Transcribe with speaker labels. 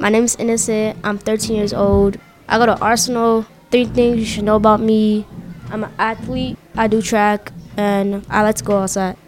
Speaker 1: My name is Innocent. I'm 13 years old. I go to Arsenal. Three things you should know about me. I'm an athlete. I do track, and I like to go outside.